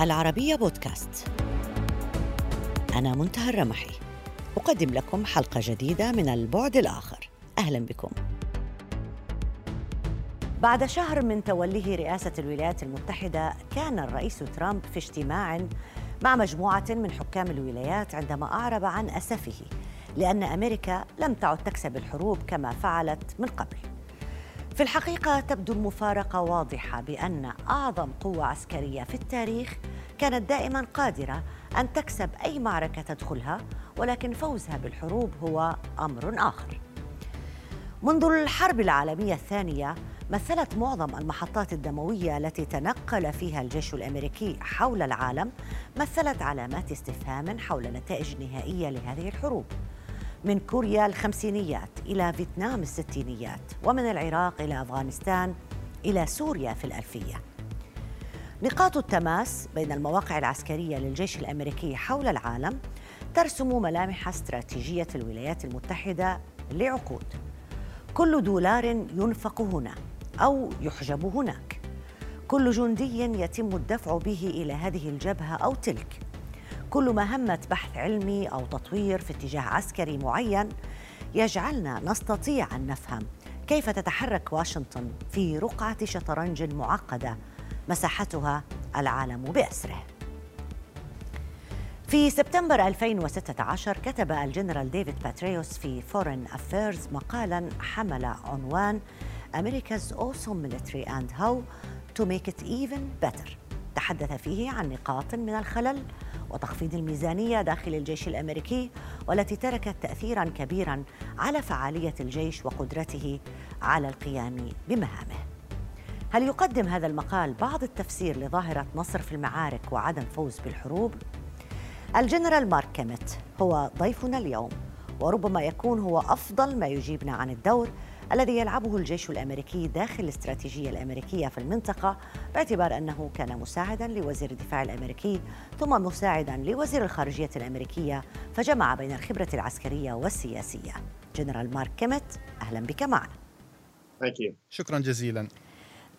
العربية بودكاست. أنا منتهى الرمحي. أقدم لكم حلقة جديدة من البعد الآخر. أهلا بكم. بعد شهر من توليه رئاسة الولايات المتحدة كان الرئيس ترامب في اجتماع مع مجموعة من حكام الولايات عندما أعرب عن أسفه لأن أمريكا لم تعد تكسب الحروب كما فعلت من قبل. في الحقيقة تبدو المفارقة واضحة بأن أعظم قوة عسكرية في التاريخ كانت دائما قادرة أن تكسب أي معركة تدخلها ولكن فوزها بالحروب هو أمر آخر. منذ الحرب العالمية الثانية مثلت معظم المحطات الدموية التي تنقل فيها الجيش الأمريكي حول العالم مثلت علامات استفهام حول نتائج نهائية لهذه الحروب. من كوريا الخمسينيات إلى فيتنام الستينيات ومن العراق إلى أفغانستان إلى سوريا في الألفية. نقاط التماس بين المواقع العسكرية للجيش الأمريكي حول العالم ترسم ملامح استراتيجية الولايات المتحدة لعقود. كل دولار ينفق هنا أو يحجب هناك. كل جندي يتم الدفع به إلى هذه الجبهة أو تلك. كل مهمة بحث علمي أو تطوير في اتجاه عسكري معين يجعلنا نستطيع أن نفهم كيف تتحرك واشنطن في رقعة شطرنج معقدة مساحتها العالم بأسره. في سبتمبر 2016 كتب الجنرال ديفيد باتريوس في Foreign Affairs مقالا حمل عنوان America's Awesome Military and How to Make It Even Better تحدث فيه عن نقاط من الخلل وتخفيض الميزانية داخل الجيش الأمريكي والتي تركت تاثيرا كبيرا على فعالية الجيش وقدرته على القيام بمهامه. هل يقدم هذا المقال بعض التفسير لظاهرة نصر في المعارك وعدم فوز بالحروب؟ الجنرال مارك كيميت هو ضيفنا اليوم وربما يكون هو أفضل ما يجيبنا عن الدور الذي يلعبه الجيش الأمريكي داخل الاستراتيجية الأمريكية في المنطقة باعتبار أنه كان مساعدا لوزير الدفاع الأمريكي ثم مساعدا لوزير الخارجية الأمريكية فجمع بين الخبرة العسكرية والسياسية. جنرال مارك كيمت أهلا بك معنا. شكرا جزيلا.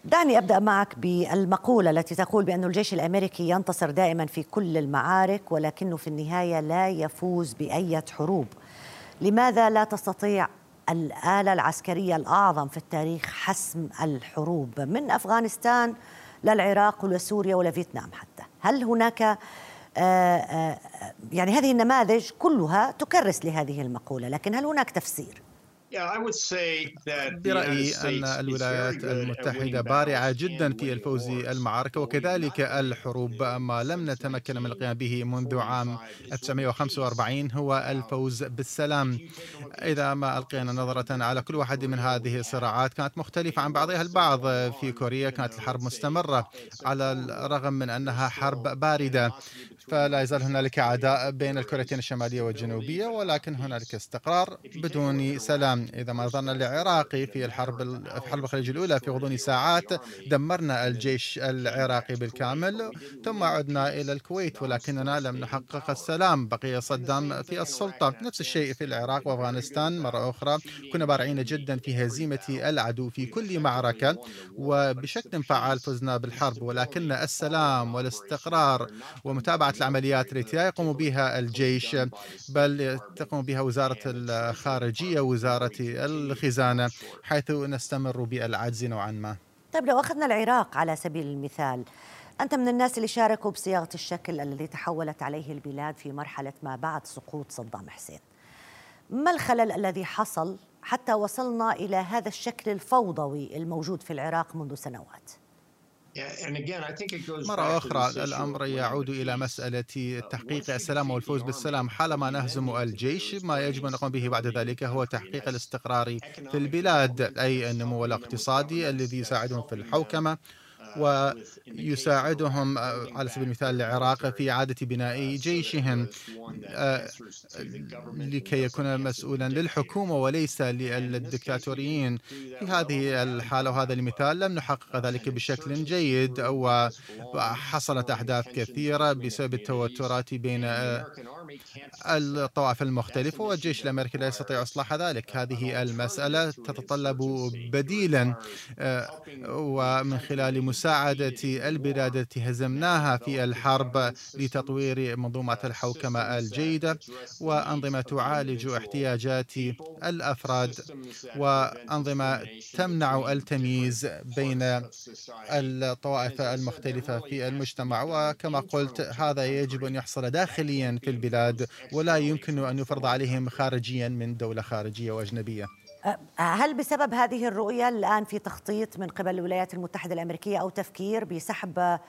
دعني أبدأ معك بالمقولة التي تقول بأن الجيش الأمريكي ينتصر دائما في كل المعارك ولكنه في النهاية لا يفوز بأي حروب. لماذا لا تستطيع الآلة العسكرية الأعظم في التاريخ حسم الحروب من أفغانستان للعراق ولسوريا ولفيتنام حتى هل هناك آه، آه، يعني هذه النماذج كلها تكرس لهذه المقولة لكن هل هناك تفسير؟ برأيي أن الولايات المتحدة بارعة جدا في الفوز المعركة وكذلك الحروب. ما لم نتمكن من القيام به منذ عام 1945 هو الفوز بالسلام. إذا ما ألقينا نظرة على كل واحد من هذه الصراعات كانت مختلفة عن بعضها. البعض في كوريا كانت الحرب مستمرة على الرغم من أنها حرب باردة. فلا يزال هنالك عداء بين الكوريتين الشمالية والجنوبية ولكن هنالك استقرار بدون سلام. إذا ما نظرنا للعراق في الحرب في حرب الخليج الأولى في غضون ساعات دمرنا الجيش العراقي بالكامل ثم عدنا إلى الكويت ولكننا لم نحقق السلام. بقي صدام في السلطة. نفس الشيء في العراق وأفغانستان. مرة أخرى كنا بارعين جدا في هزيمة العدو في كل معركة وبشكل فعال فزنا بالحرب. ولكن السلام والاستقرار ومتابعة العمليات التي لا يقوم بها الجيش بل تقوم بها وزارة الخارجية وزارة الخزانة حيث نستمر بالعجز نوعا ما طيب لو أخذنا العراق على سبيل المثال أنت من الناس اللي شاركوا بصياغة الشكل الذي تحولت عليه البلاد في مرحلة ما بعد سقوط صدام حسين ما الخلل الذي حصل حتى وصلنا إلى هذا الشكل الفوضوي الموجود في العراق منذ سنوات؟ مرة أخرى الأمر يعود إلى مسألة تحقيق السلام والفوز بالسلام. حالما نهزم الجيش ما يجب أن نقوم به بعد ذلك هو تحقيق الاستقرار في البلاد أي النمو الاقتصادي الذي يساعدهم في الحوكمة. ويساعدهم آه، على سبيل المثال العراق في إعادة بناء جيشهم آه، لكي يكون مسؤولا للحكومة وليس للدكتاتوريين. في هذه الحالة وهذا المثال لم نحقق ذلك بشكل جيد وحصلت أحداث كثيرة بسبب التوترات بين آه، الطوائف المختلفة والجيش الأمريكي لا يستطيع إصلاح ذلك. هذه المسألة تتطلب بديلا ومن خلال مساعدة مساعدة البلاد التي هزمناها في الحرب لتطوير منظومة الحوكمة الجيدة وأنظمة تعالج احتياجات الأفراد وأنظمة تمنع التمييز بين الطوائف المختلفة في المجتمع. وكما قلت هذا يجب أن يحصل داخليا في البلاد ولا يمكن أن يفرض عليهم خارجيا من دولة خارجية وأجنبية. هل بسبب هذه الرؤية الآن في تخطيط من قبل الولايات المتحدة الأمريكية أو تفكير بسحب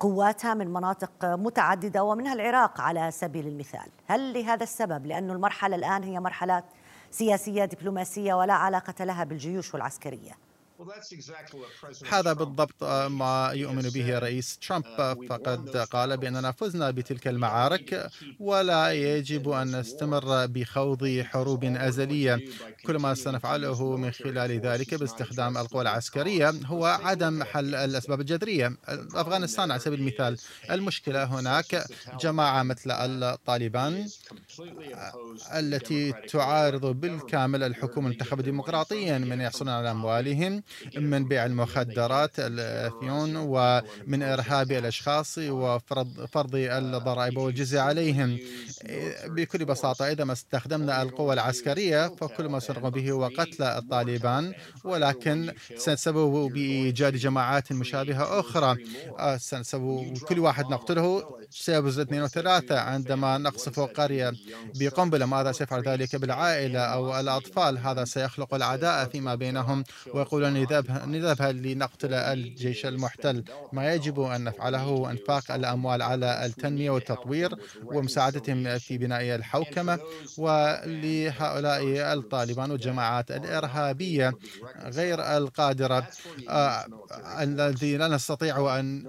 قواتها من مناطق متعددة ومنها العراق على سبيل المثال؟ هل لهذا السبب؟ لأن المرحلة الآن هي مرحلة سياسية دبلوماسية ولا علاقة لها بالجيوش والعسكرية. هذا بالضبط ما يؤمن به رئيس ترامب. فقد قال بأننا فزنا بتلك المعارك ولا يجب أن نستمر بخوض حروب أزلية. كل ما سنفعله من خلال ذلك باستخدام القوى العسكرية هو عدم حل الأسباب الجذرية. أفغانستان على سبيل المثال المشكلة هناك جماعة مثل الطالبان التي تعارض بالكامل الحكومة المنتخبة ديمقراطيا من يحصلون على أموالهم. من بيع المخدرات الأثيون ومن إرهاب الأشخاص وفرض فرض الضرائب والجزية عليهم. بكل بساطة إذا ما استخدمنا القوى العسكرية فكل ما سنقوم به هو قتل الطالبان. ولكن سنسبب بإيجاد جماعات مشابهة أخرى. سنسبب كل واحد نقتله سيبرز اثنين وثلاثة عندما نقصف قرية بقنبلة. ماذا سيفعل ذلك بالعائلة أو الأطفال؟ هذا سيخلق العداء فيما بينهم ويقولون نذهب لنقتل الجيش المحتل. ما يجب أن نفعله؟ هو إنفاق الأموال على التنمية والتطوير ومساعدتهم في بناء الحوكمة ولهؤلاء الطالبان والجماعات الإرهابية غير القادرة. آه، الذي لا نستطيع أن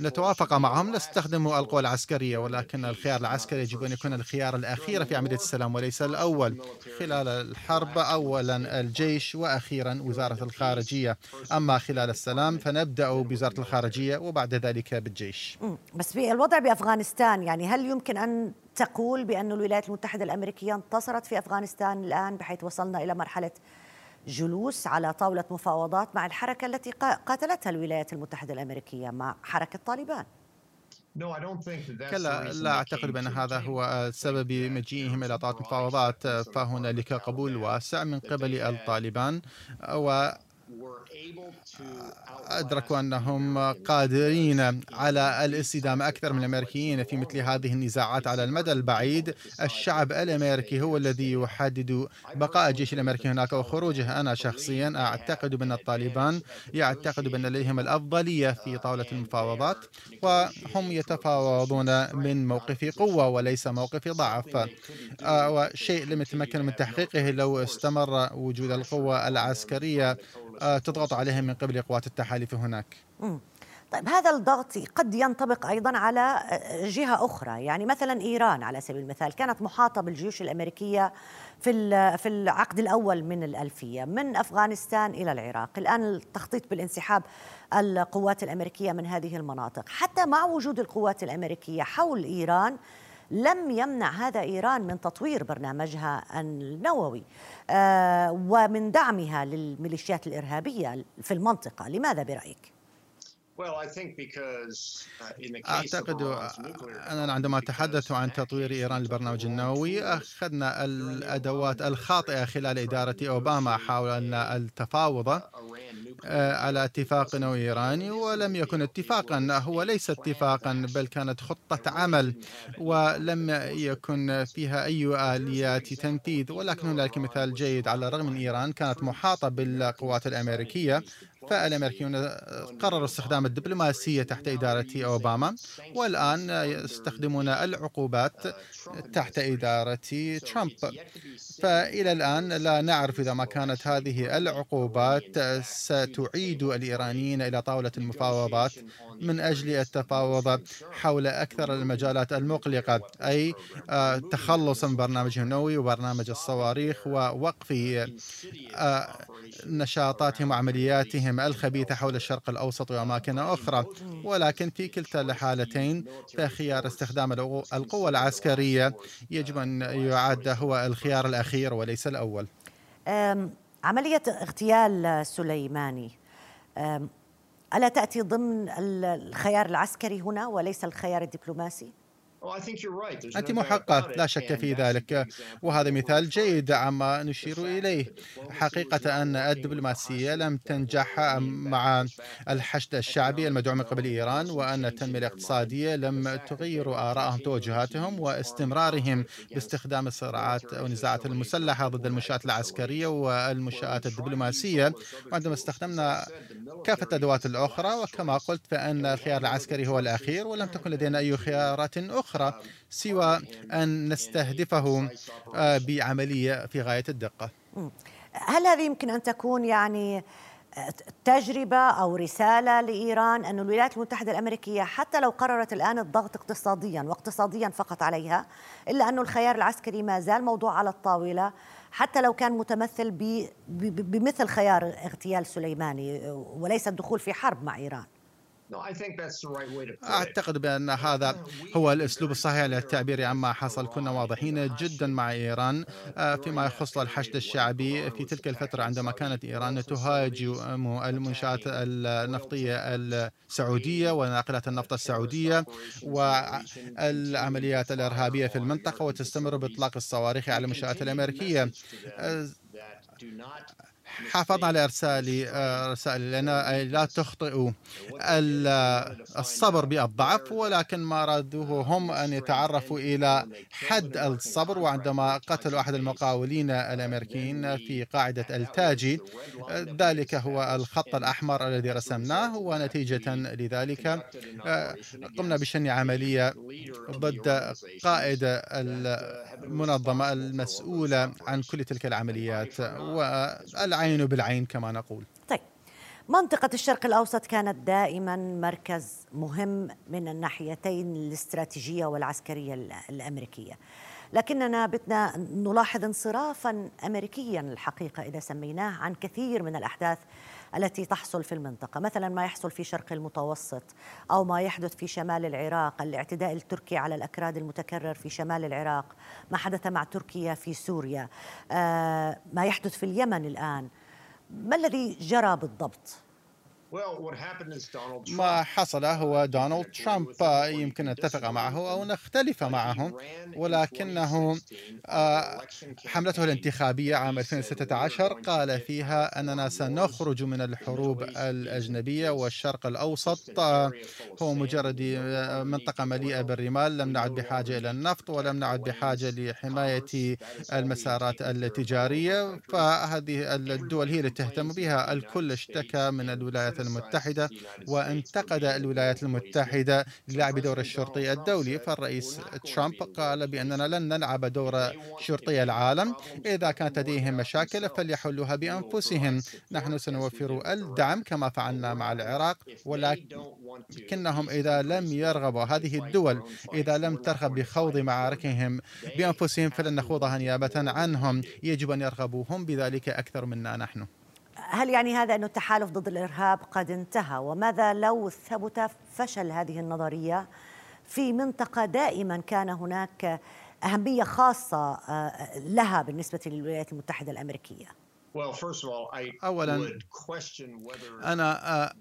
نتوافق معهم نستخدم القوى العسكرية ولكن الخيار العسكري يجب أن يكون الخيار الأخير في عملية السلام وليس الأول. خلال الحرب أولا الجيش وأخيرا وزارة الخارجية. أما خلال السلام فنبدأ بوزارة الخارجية وبعد ذلك بالجيش. بس الوضع بأفغانستان يعني هل يمكن أن تقول بأن الولايات المتحدة الأمريكية انتصرت في أفغانستان الآن بحيث وصلنا إلى مرحلة جلوس على طاولة مفاوضات مع الحركة التي قاتلتها الولايات المتحدة الأمريكية مع حركة طالبان؟ كلا لا أعتقد بأن هذا هو سبب مجيئهم إلى طاولة المفاوضات فهنالك قبول واسع من قبل الطالبان و أدركوا أنهم قادرين على الاستدامة أكثر من الأمريكيين في مثل هذه النزاعات على المدى البعيد. الشعب الأمريكي هو الذي يحدد بقاء الجيش الأمريكي هناك وخروجه. أنا شخصيا أعتقد بأن الطالبان يعتقد بأن لديهم الأفضلية في طاولة المفاوضات وهم يتفاوضون من موقف قوة وليس موقف ضعف. آه، وشيء لم يتمكن من تحقيقه لو استمر وجود القوة العسكرية آه، تضغط عليهم من قبل قوات التحالف هناك. طيب هذا الضغط قد ينطبق أيضا على جهة أخرى. يعني مثلا إيران على سبيل المثال كانت محاطة بالجيوش الأمريكية في في العقد الأول من الألفية من أفغانستان إلى العراق. الآن التخطيط بالانسحاب القوات الأمريكية من هذه المناطق. حتى مع وجود القوات الأمريكية حول إيران لم يمنع هذا إيران من تطوير برنامجها النووي آه، ومن دعمها للميليشيات الإرهابية في المنطقة، لماذا برأيك؟ Uh, أعتقد أننا عندما تحدثوا عن تطوير إيران للبرنامج النووي أخذنا الأدوات الخاطئة خلال إدارة أوباما حاولنا التفاوض آه، على اتفاق نووي إيراني ولم يكن اتفاقا هو ليس اتفاقا بل كانت خطة عمل ولم يكن فيها أي آليات تنفيذ ولكن هناك مثال جيد على الرغم من إيران كانت محاطة بالقوات الأمريكية فالامريكيون قرروا استخدام الدبلوماسية تحت إدارة أوباما والآن يستخدمون العقوبات تحت إدارة ترامب. فإلى الآن لا نعرف إذا ما كانت هذه العقوبات ستعيد الإيرانيين إلى طاولة المفاوضات من أجل التفاوض حول أكثر المجالات المقلقة أي آه، تخلص من برنامجهم النووي وبرنامج الصواريخ ووقف آه، نشاطاتهم وعملياتهم الخبيثة حول الشرق الأوسط وأماكن أخرى. ولكن في كلتا الحالتين فخيار استخدام القوة العسكرية يجب أن يعد هو الخيار الأخير وليس الأول. عملية اغتيال سليماني. ألا تأتي ضمن الخيار العسكري هنا وليس الخيار الدبلوماسي؟ أنت محقق لا شك في ذلك. وهذا مثال جيد عما نشير إليه. حقيقة أن الدبلوماسية لم تنجح مع الحشد الشعبي المدعوم من قبل إيران وأن التنمية الاقتصادية لم تغير آرائهم توجهاتهم واستمرارهم باستخدام الصراعات أو النزاعات المسلحة ضد المنشآت العسكرية والمنشآت الدبلوماسية. وعندما استخدمنا كافة الأدوات الأخرى وكما قلت فأن الخيار العسكري هو الأخير ولم تكن لدينا أي خيارات أخرى أخرى سوى أن نستهدفه آه، بعملية في غاية الدقة. هل هذه يمكن أن تكون يعني آه، تجربة أو رسالة لإيران أن الولايات المتحدة الأمريكية حتى لو قررت الآن الضغط اقتصاديا واقتصاديا فقط عليها إلا أن الخيار العسكري ما زال موضوع على الطاولة حتى لو كان متمثل بمثل خيار اغتيال سليماني وليس الدخول في حرب مع إيران؟ أعتقد بأن هذا هو الأسلوب الصحيح للتعبير عما حصل. كنا واضحين جدا مع إيران آه، فيما يخص الحشد الشعبي. في تلك الفترة عندما كانت إيران تهاجم المنشآت النفطية السعودية وناقلات النفط السعودية والعمليات الإرهابية في المنطقة وتستمر بإطلاق الصواريخ على المنشآت الأمريكية. حافظنا على إرسال رسائل لنا لا تخطئوا الصبر بالضعف ولكن ما ارادوه هم أن يتعرفوا إلى حد الصبر وعندما قتلوا أحد المقاولين الأمريكيين في قاعدة التاجي ذلك هو الخط الأحمر الذي رسمناه ونتيجة لذلك قمنا بشن عملية ضد قائد المنظمة المسؤولة عن كل تلك العمليات. والعين العين بالعين كما نقول. طيب. منطقة الشرق الأوسط كانت دائما مركز مهم من الناحيتين الاستراتيجية والعسكرية الأمريكية. لكننا بدنا نلاحظ انصرافا أمريكيا الحقيقة إذا سميناه عن كثير من الأحداث التي تحصل في المنطقة مثلا ما يحصل في شرق المتوسط أو ما يحدث في شمال العراق الاعتداء التركي على الأكراد المتكرر في شمال العراق ما حدث مع تركيا في سوريا آه ما يحدث في اليمن الآن ما الذي جرى بالضبط؟ ما حصل هو دونالد ترامب يمكن نتفق معه أو نختلف معه. ولكنه آه، حملته الانتخابية عام 2016 قال فيها أننا سنخرج من الحروب الأجنبية والشرق الأوسط. هو مجرد منطقة مليئة بالرمال لم نعد بحاجة إلى النفط ولم نعد بحاجة لحماية المسارات التجارية. فهذه الدول هي اللي تهتم بها. الكل اشتكى من الولايات المتحدة وانتقد الولايات المتحدة للعب دور الشرطي الدولي فالرئيس ترامب قال بأننا لن نلعب دور شرطي العالم. إذا كانت لديهم مشاكل فليحلوها بأنفسهم. نحن سنوفر الدعم كما فعلنا مع العراق ولكنهم إذا لم يرغبوا هذه الدول إذا لم ترغب بخوض معاركهم بأنفسهم فلن نخوضها نيابة عنهم. يجب أن يرغبوا هم بذلك أكثر منا نحن. هل يعني هذا أن التحالف ضد الإرهاب قد انتهى؟ وماذا لو ثبت فشل هذه النظرية في منطقة دائما كان هناك أهمية خاصة آه، لها بالنسبة للولايات المتحدة الأمريكية؟ أولا أنا آه،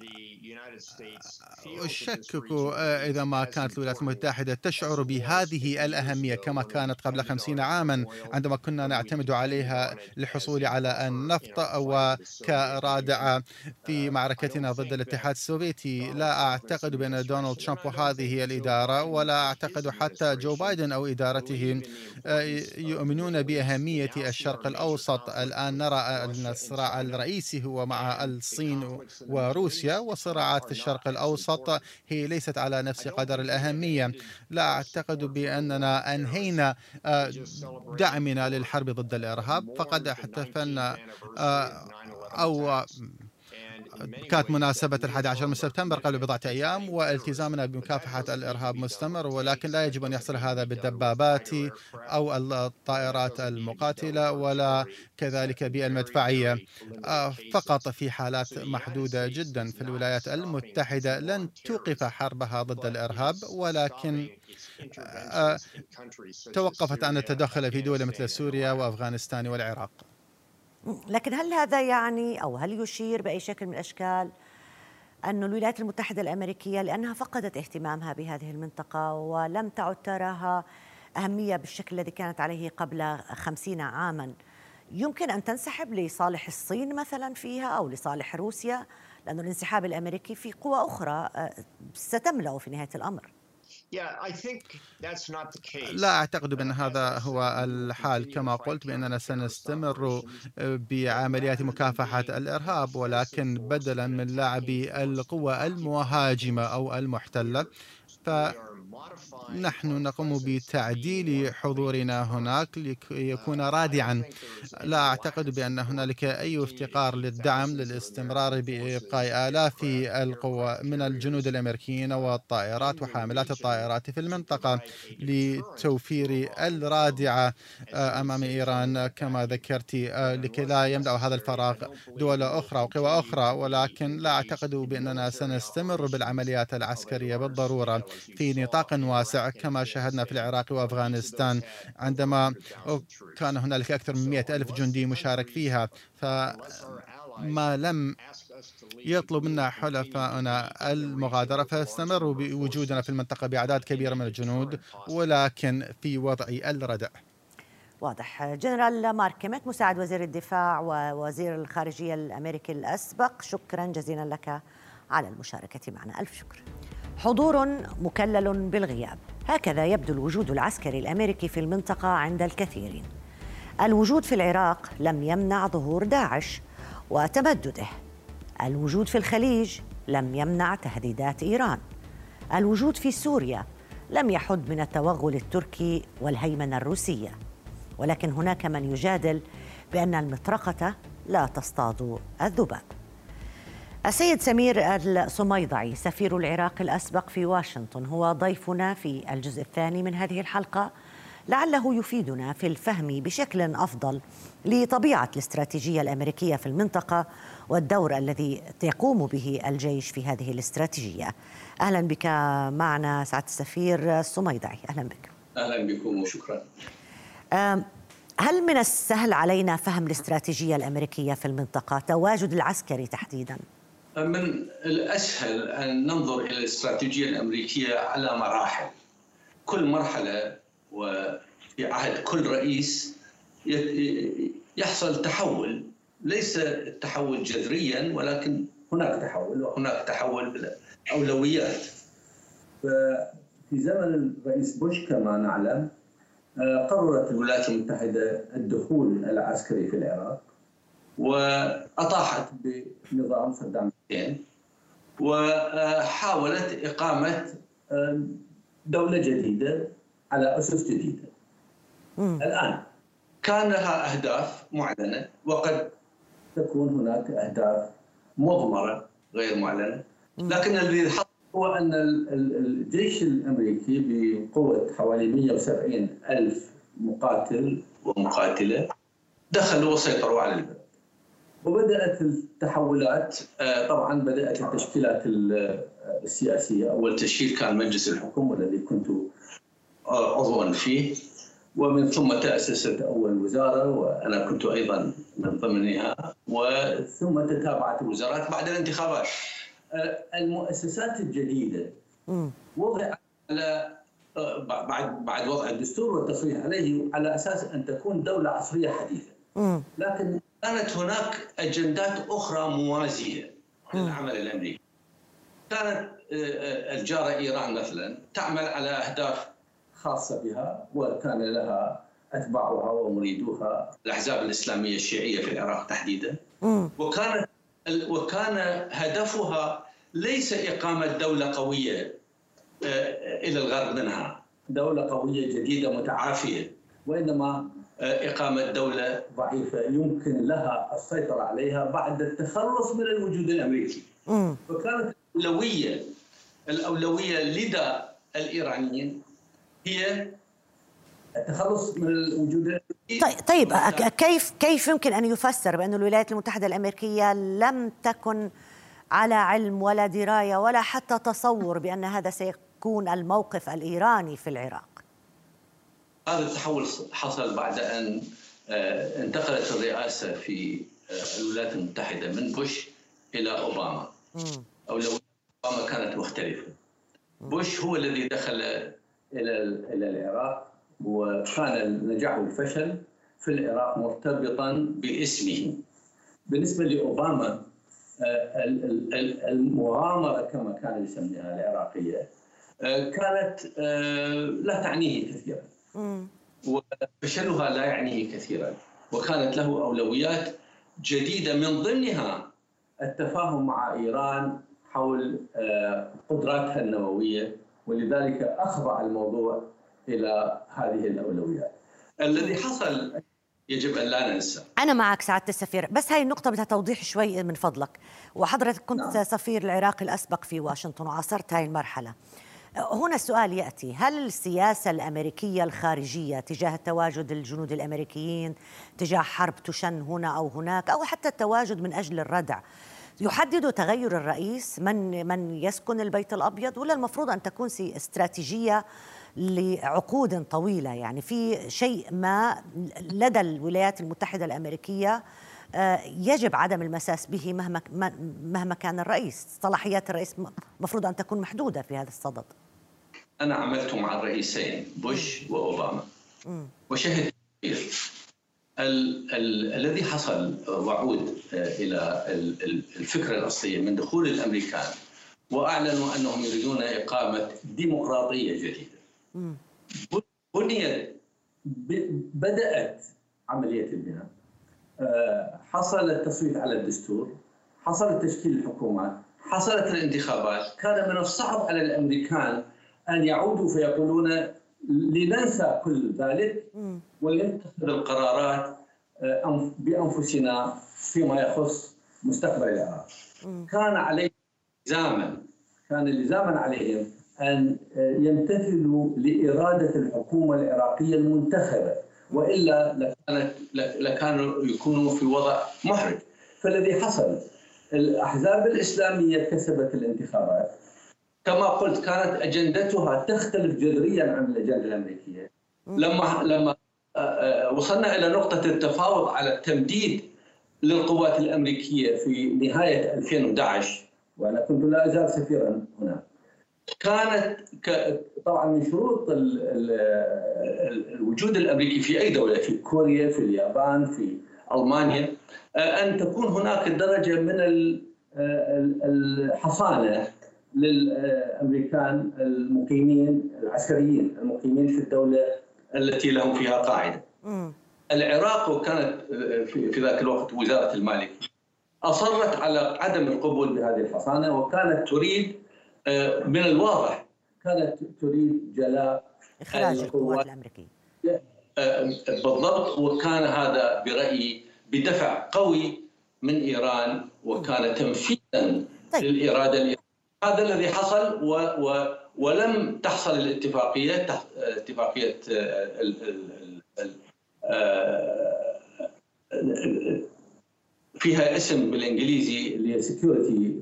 أشكك آه، إذا ما كانت الولايات المتحدة تشعر بهذه الأهمية كما كانت قبل خمسين عاما عندما كنا نعتمد عليها للحصول على النفط وكرادعة في معركتنا ضد الاتحاد السوفيتي. لا أعتقد بأن دونالد ترامب وهذه الإدارة ولا أعتقد حتى جو بايدن أو إدارته آه، يؤمنون بأهمية الشرق الأوسط. الآن نرى الصراع الرئيسي هو مع الصين وروسيا والصراعات في الشرق الأوسط هي ليست على نفس قدر الأهمية. لا أعتقد بأننا أنهينا آه، دعمنا للحرب ضد الإرهاب فقد احتفلنا آه، أو كانت مناسبة الحادي عشر من سبتمبر قبل بضعة أيام والتزامنا بمكافحة الإرهاب مستمر ولكن لا يجب أن يحصل هذا بالدبابات أو الطائرات المقاتلة ولا كذلك بالمدفعية آه، فقط في حالات محدودة جدا. في الولايات المتحدة لن توقف حربها ضد الإرهاب ولكن آه، توقفت عن التدخل في دول مثل سوريا وأفغانستان والعراق. لكن هل هذا يعني أو هل يشير بأي شكل من الأشكال أن الولايات المتحدة الأمريكية لأنها فقدت اهتمامها بهذه المنطقة ولم تعد تراها أهمية بالشكل الذي كانت عليه قبل خمسين عاما يمكن أن تنسحب لصالح الصين مثلا فيها أو لصالح روسيا؟ لأن الانسحاب الأمريكي في قوى أخرى آه، ستملأ في نهاية الأمر. لا أعتقد بأن هذا هو الحال. كما قلت بأننا سنستمر بعمليات مكافحة الإرهاب ولكن بدلا من لعب القوى المهاجمة أو المحتلة. ف نحن نقوم بتعديل حضورنا هناك لكي يكون رادعا. لا أعتقد بأن هنالك أي افتقار للدعم للاستمرار بإبقاء آلاف القوى من الجنود الأمريكيين والطائرات وحاملات الطائرات في المنطقة لتوفير الرادعة أمام إيران. كما ذكرت لكي لا يملأ هذا الفراغ دول أخرى وقوى أخرى ولكن لا أعتقد بأننا سنستمر بالعمليات العسكرية بالضرورة. في نطاق واسع كما شاهدنا في العراق وأفغانستان عندما كان هنالك أكثر من مئة ألف جندي مشارك فيها فما لم يطلب منا حلفائنا المغادرة فاستمروا بوجودنا في المنطقة بأعداد كبيرة من الجنود ولكن في وضع الردع. واضح. جنرال مارك كيميت مساعد وزير الدفاع ووزير الخارجية الأمريكي الأسبق شكرا جزيلا لك على المشاركة معنا. ألف شكر. حضور مكلل بالغياب. هكذا يبدو الوجود العسكري الأمريكي في المنطقة عند الكثيرين الوجود في العراق لم يمنع ظهور داعش وتمدده. الوجود في الخليج لم يمنع تهديدات إيران. الوجود في سوريا لم يحد من التوغل التركي والهيمنة الروسية. ولكن هناك من يجادل بأن المطرقة لا تصطاد الذباب. السيد سمير الصميضعي سفير العراق الأسبق في واشنطن هو ضيفنا في الجزء الثاني من هذه الحلقة. لعله يفيدنا في الفهم بشكل أفضل لطبيعة الاستراتيجية الأمريكية في المنطقة والدور الذي يقوم به الجيش في هذه الاستراتيجية. أهلا بك معنا سعادة السفير الصميضعي أهلا بك. أهلا بكم وشكرا. هل من السهل علينا فهم الاستراتيجية الأمريكية في المنطقة؟ تواجد العسكري تحديداً؟ من الأسهل أن ننظر إلى الاستراتيجية الأمريكية على مراحل. كل مرحلة وفي عهد كل رئيس يحصل تحول. ليس التحول جذريا ولكن هناك تحول وهناك تحول بالأولويات في زمن الرئيس بوش كما نعلم قررت الولايات المتحدة الدخول العسكري في العراق وأطاحت بنظام صدام وحاولت إقامة دولة جديدة على أسس جديدة. مم. الآن كان لها أهداف معلنة وقد تكون هناك أهداف مضمرة غير معلنة. لكن الذي حصل هو أن الجيش الأمريكي بقوة حوالي 170 ألف مقاتل ومقاتلة دخلوا وسيطروا على البلد. وبدأت التحولات. آه، طبعا بدأت التشكيلات السياسية. أول تشكيل كان مجلس الحكم والذي كنت آه، عضوا فيه. ومن ثم تأسست أول وزارة وأنا كنت أيضا من ضمنها. وثم تتابعت الوزارات بعد الانتخابات. آه، المؤسسات الجديدة. وضعت على بعد بعد وضع الدستور والتصريح عليه على أساس أن تكون دولة عصرية حديثة. لكن كانت هناك أجندات أخرى موازية للعمل الأمريكي. كانت آه، الجارة إيران مثلا تعمل على أهداف خاصة بها وكان لها أتباعها ومريدوها الأحزاب الإسلامية الشيعية في العراق تحديدا. وكانت وكان هدفها ليس إقامة دولة قوية آه، إلى الغرب منها، دولة قوية جديدة متعافية وإنما إقامة دولة ضعيفة يمكن لها السيطرة عليها بعد التخلص من الوجود الأمريكي. فكانت الأولوية الأولوية لدى الإيرانيين هي التخلص من الوجود الأمريكي. طيب, طيب كيف كيف يمكن أن يفسر بأن الولايات المتحدة الأمريكية لم تكن على علم ولا دراية ولا حتى تصور بأن هذا سيكون الموقف الإيراني في العراق؟ هذا التحول حصل بعد أن آه، انتقلت الرئاسة في آه، الولايات المتحدة من بوش إلى أوباما. اولويات أوباما كانت مختلفة. بوش هو الذي دخل إلى إلى العراق وكان النجاح والفشل في العراق مرتبطا باسمه. بالنسبة لأوباما آه، المغامرة كما كان يسميها العراقية آه، كانت لا تعنيه كثيرا. وفشلها لا يعنيه كثيرا وكانت له أولويات جديدة من ضمنها التفاهم مع إيران حول قدراتها النووية ولذلك أخضع الموضوع إلى هذه الأولويات. الذي حصل يجب أن لا ننسى. أنا معك سعادة السفير، بس هاي النقطة بدها توضيح شوي من فضلك، وحضرتك كنت نعم. سفير العراق الأسبق في واشنطن وعاصرت هاي المرحلة. هنا السؤال يأتي، هل السياسة الأمريكية الخارجية تجاه التواجد الجنود الأمريكيين، تجاه حرب تشن هنا أو هناك أو حتى التواجد من أجل الردع يحدد تغير الرئيس من من يسكن البيت الأبيض ولا المفروض أن تكون استراتيجية لعقود طويلة؟ يعني في شيء ما لدى الولايات المتحدة الأمريكية آه، يجب عدم المساس به مهما مهما كان الرئيس. صلاحيات الرئيس مفروض أن تكون محدودة في هذا الصدد. أنا عملت مع الرئيسين بوش وأوباما. وشهدت ال ال الذي حصل وعود آه، إلى الفكرة الأصلية من دخول الأمريكان وأعلنوا أنهم يريدون إقامة ديمقراطية جديدة. بنيت بدأت عملية البناء. آه، حصل التصويت على الدستور حصل تشكيل الحكومات حصلت الانتخابات. كان من الصعب على الأمريكان ان يعودوا فيقولون لننسى كل ذلك ولنتخذ القرارات آه، بأنفسنا فيما يخص مستقبل العراق. كان عليهم لزاما كان لزاما عليهم أن آه، يمتثلوا لإرادة الحكومة العراقية المنتخبة وإلا لكانت لكانوا يكونوا في وضع محرج. فالذي حصل الأحزاب الإسلامية كسبت الانتخابات كما قلت كانت أجندتها تختلف جذريا عن الاجنده الأمريكية. لما لما آه، آه، وصلنا إلى نقطة التفاوض على التمديد للقوات الأمريكية في نهاية 2011 وأنا كنت لا أزال سفيرا هنا. كانت طبعا من شروط الوجود الأمريكي في أي دولة في كوريا في اليابان في ألمانيا آه، أن تكون هناك درجة من الحصانة للأمريكان المقيمين العسكريين المقيمين في الدولة التي لهم فيها قاعدة. العراق وكانت في ذاك الوقت وزارة الماليه أصرت على عدم القبول بهذه الحصانه وكانت تريد آه، من الواضح كانت تريد جلاء إخراج القوات الأمريكية. آه، بالضبط. وكان هذا برأيي بدفع قوي من إيران وكان تنفيذا طيب. للإرادة هذا الذي حصل و و ولم تحصل الاتفاقية اتفاقية فيها اسم بالإنجليزي اللي هي security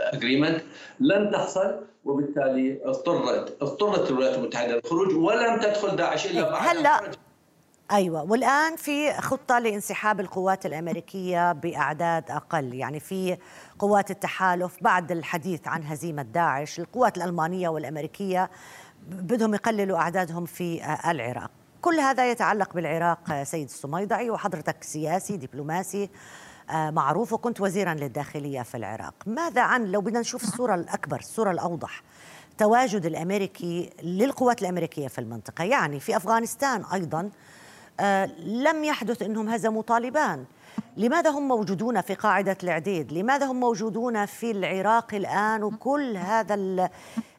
agreement لن تحصل وبالتالي اضطرت اضطرت الولايات المتحدة للخروج ولم تدخل داعش إلا بعد هلأ أيوه. والآن في خطة لانسحاب القوات الأمريكية بأعداد أقل. يعني في قوات التحالف بعد الحديث عن هزيمة داعش القوات الألمانية والأمريكية بدهم يقللوا أعدادهم في العراق. كل هذا يتعلق بالعراق سيد الصميدعي وحضرتك سياسي دبلوماسي معروف وكنت وزيرا للداخلية في العراق. ماذا عن لو بدنا نشوف الصورة الأكبر الصورة الأوضح تواجد الأمريكي للقوات الأمريكية في المنطقة؟ يعني في أفغانستان أيضا لم يحدث إنهم هزموا طالبان. لماذا هم موجودون في قاعدة العديد لماذا هم موجودون في العراق الآن وكل هذا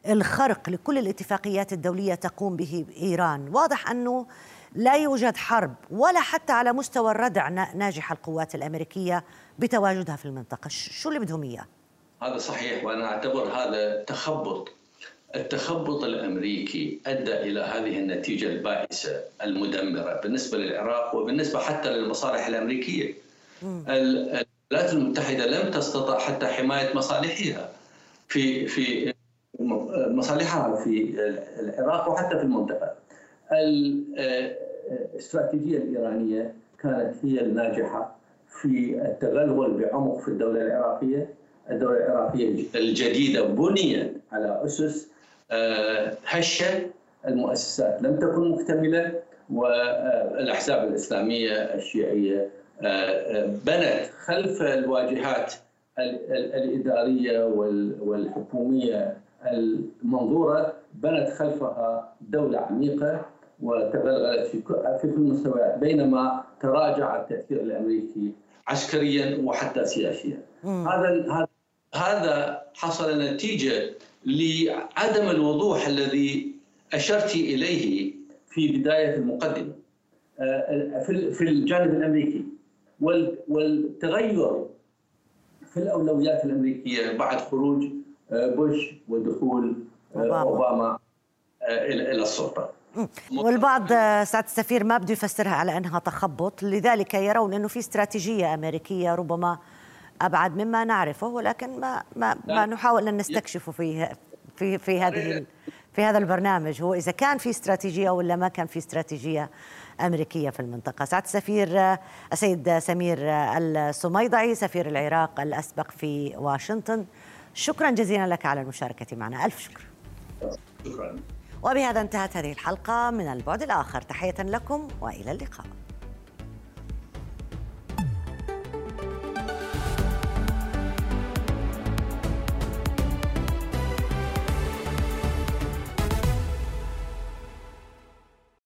الخرق لكل الاتفاقيات الدولية تقوم به إيران؟ واضح أنه لا يوجد حرب ولا حتى على مستوى الردع ناجح القوات الأمريكية بتواجدها في المنطقة. شو اللي بدهم إياه؟ هذا صحيح وأنا أعتبر هذا تخبط التخبط الأمريكي أدى إلى هذه النتيجة البائسة المدمرة بالنسبة للعراق وبالنسبة حتى للمصالح الأمريكية. الولايات المتحدة لم تستطع حتى حماية مصالحها في في مصالحها في العراق وحتى في المنطقة. الاستراتيجية الإيرانية كانت هي الناجحة في التغلغل بعمق في الدولة العراقية الدولة العراقية الجديدة بنيت على أسس هشة المؤسسات. لم تكن مكتملة والأحزاب الإسلامية الشيعية بنت خلف الواجهات الإدارية والحكومية المنظورة بنت خلفها دولة عميقة وتغلغلت في كل المستويات بينما تراجع التأثير الأمريكي عسكريا وحتى سياسيا. هذا هذا حصل نتيجة لعدم الوضوح الذي أشرت إليه في بداية المقدمة. آه، في الجانب الأمريكي. والتغير في الأولويات الأمريكية بعد خروج آه، بوش ودخول آه، أوباما, أوباما إلى السلطة. والبعض سعادة السفير ما بده يفسرها على أنها تخبط. لذلك يرون أنه في استراتيجية أمريكية ربما أبعد مما نعرفه ولكن ما ما, ما نحاول أن نستكشفه في في في هذه في هذا البرنامج. هو إذا كان في استراتيجية ولا ما كان في استراتيجية أمريكية في المنطقة. سعادة السفير السيد سمير السميضعي سفير العراق الأسبق في واشنطن. شكرا جزيلا لك على المشاركة معنا. ألف شكر. شكرا. وبهذا انتهت هذه الحلقة من البعد الآخر. تحية لكم وإلى اللقاء.